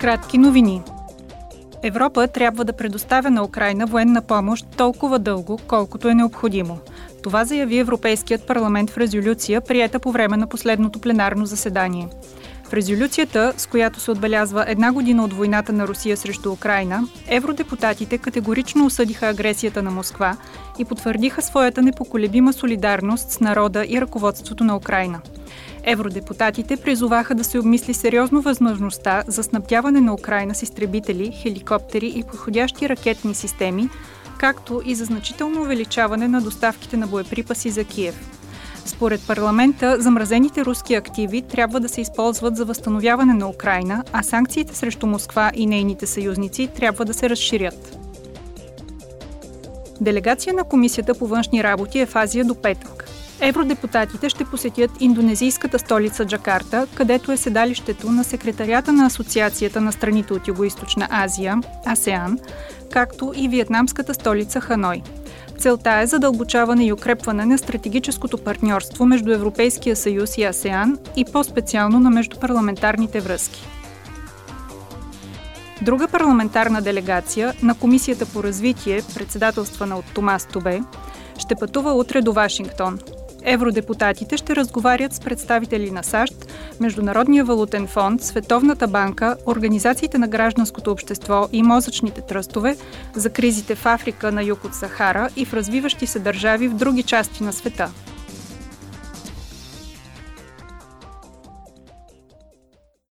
Кратки новини. Европа трябва да предоставя на Украина военна помощ толкова дълго, колкото е необходимо. Това заяви Европейският парламент в резолюция, прията по време на последното пленарно заседание. В резолюцията, с която се отбелязва една година от войната на Русия срещу Украина, евродепутатите категорично осъдиха агресията на Москва и потвърдиха своята непоколебима солидарност с народа и ръководството на Украина. Евродепутатите призоваха да се обмисли сериозно възможността за снабдяване на Украина с изтребители, хеликоптери и подходящи ракетни системи, както и за значително увеличаване на доставките на боеприпаси за Киев. Според парламента, замразените руски активи трябва да се използват за възстановяване на Украина, а санкциите срещу Москва и нейните съюзници трябва да се разширят. Делегация на Комисията по външни работи е в Азия до петък. Евродепутатите ще посетят индонезийската столица Джакарта, където е седалището на секретарята на Асоциацията на страните от Юго-Источна Азия, АСЕАН, както и виетнамската столица Ханой. Целта е задълбочаване и укрепване на стратегическото партньорство между Европейския съюз и АСЕАН и по-специално на междупарламентарните връзки. Друга парламентарна делегация на Комисията по развитие, председателствана от Томас Тобе, ще пътува утре до Вашингтон – Евродепутатите ще разговарят с представители на САЩ, Международния валутен фонд, Световната банка, организациите на гражданското общество и мозъчните тръстове за кризите в Африка на юг от Сахара и в развиващи се държави в други части на света –